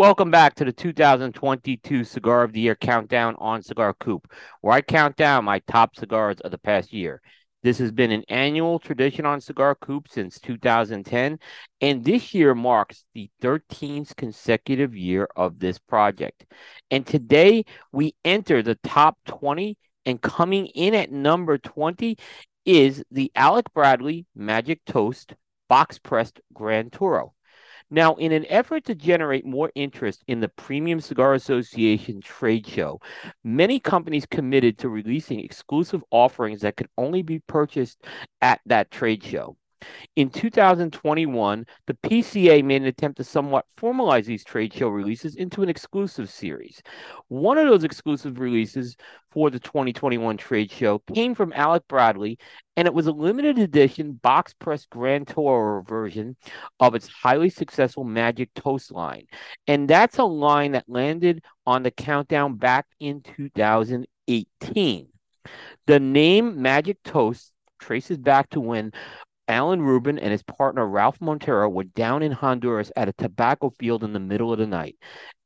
Welcome back to the 2022 Cigar of the Year Countdown on Cigar Coop, where I count down my top cigars of the past year. This has been an annual tradition on Cigar Coop since 2010, and this year marks the 13th consecutive year of this project. And today we enter the top 20, and coming in at number 20 is the Alec Bradley Magic Toast Box Pressed Grand Toro. Now, in an effort to generate more interest in the Premium Cigar Association trade show, many companies committed to releasing exclusive offerings that could only be purchased at that trade show. In 2021, the PCA made an attempt to somewhat formalize these trade show releases into an exclusive series. One of those exclusive releases for the 2021 trade show came from Alec Bradley, and it was a limited edition box press Grand Toro version of its highly successful Magic Toast line. And that's a line that landed on the countdown back in 2018. The name Magic Toast traces back to when Alan Rubin and his partner Ralph Montero were down in Honduras at a tobacco field in the middle of the night.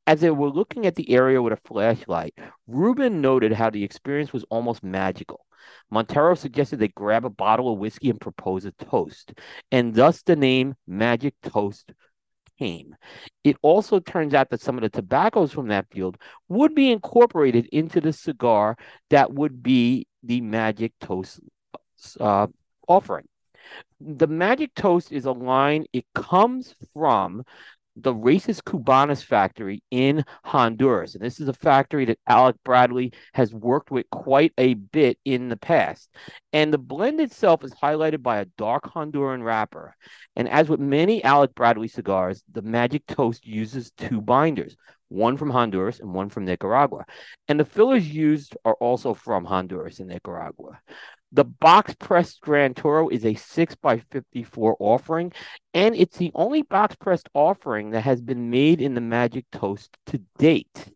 As they were looking at the area with a flashlight, Rubin noted how the experience was almost magical. Montero suggested they grab a bottle of whiskey and propose a toast, and thus the name Magic Toast came. It also turns out that some of the tobaccos from that field would be incorporated into the cigar that would be the Magic Toast uh, offering the Magic Toast is a line, it comes from the Raices Cubanas factory in Honduras. And this is a factory that Alec Bradley has worked with quite a bit in the past. And the blend itself is highlighted by a dark Honduran wrapper. And as with many Alec Bradley cigars, the Magic Toast uses two binders, one from Honduras and one from Nicaragua. And the fillers used are also from Honduras and Nicaragua. The box pressed Grand Toro is a 6 by 54 offering, and it's the only box pressed offering that has been made in the Magic Toast to date.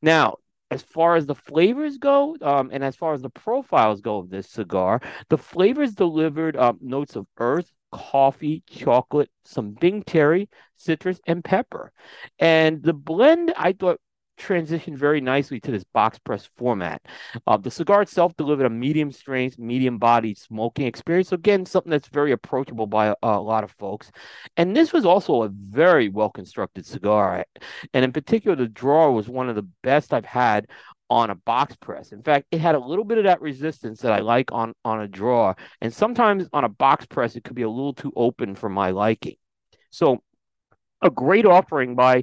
Now, as far as the flavors go, um, and as far as the profiles go of this cigar, the flavors delivered um, notes of earth, coffee, chocolate, some Bing cherry, citrus, and pepper. And the blend I thought transitioned very nicely to this box press format. Uh, the cigar itself delivered a medium strength, medium bodied smoking experience. So again, something that's very approachable by a, a, lot of folks. And this was also a very well constructed cigar. And in particular, the drawer was one of the best I've had on a box press. In fact, it had a little bit of that resistance that I like on on a drawer. And sometimes on a box press, it could be a little too open for my liking. So a great offering by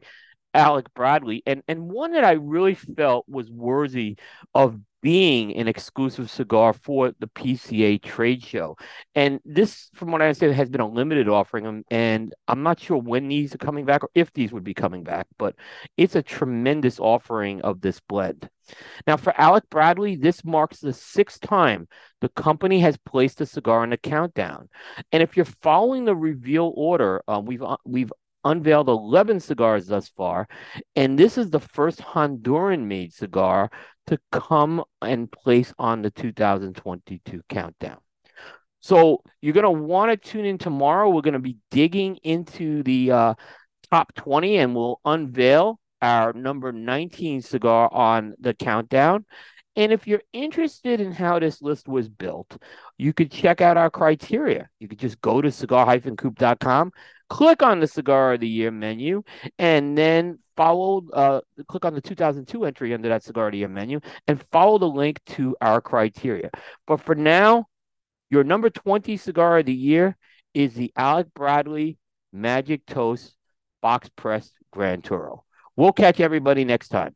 Alec Bradley, and and one that I really felt was worthy of being an exclusive cigar for the PCA trade show. And this, from what I understand, has been a limited offering, and I'm not sure when these are coming back or if these would be coming back, but it's a tremendous offering of this blend. Now, for Alec Bradley, this marks the sixth time the company has placed a cigar in the countdown. And if you're following the reveal order, uh, we've uh, we've unveiled 11 cigars thus far, and this is the first Honduran made cigar to come and place on the 2022 countdown. So you're going to want to tune in tomorrow. We're going to be digging into the uh, top 20 and we'll unveil our number 19 cigar on the countdown. And if you're interested in how this list was built, you could check out our criteria. You could just go to cigar-coop.com, click on the Cigar of the Year menu, and then follow, uh, click on the 2002 entry under that Cigar of the Year menu, and follow the link to our criteria. But for now, your number 20 Cigar of the Year is the Alec Bradley Magic Toast Box Press Grand Toro. We'll catch everybody next time.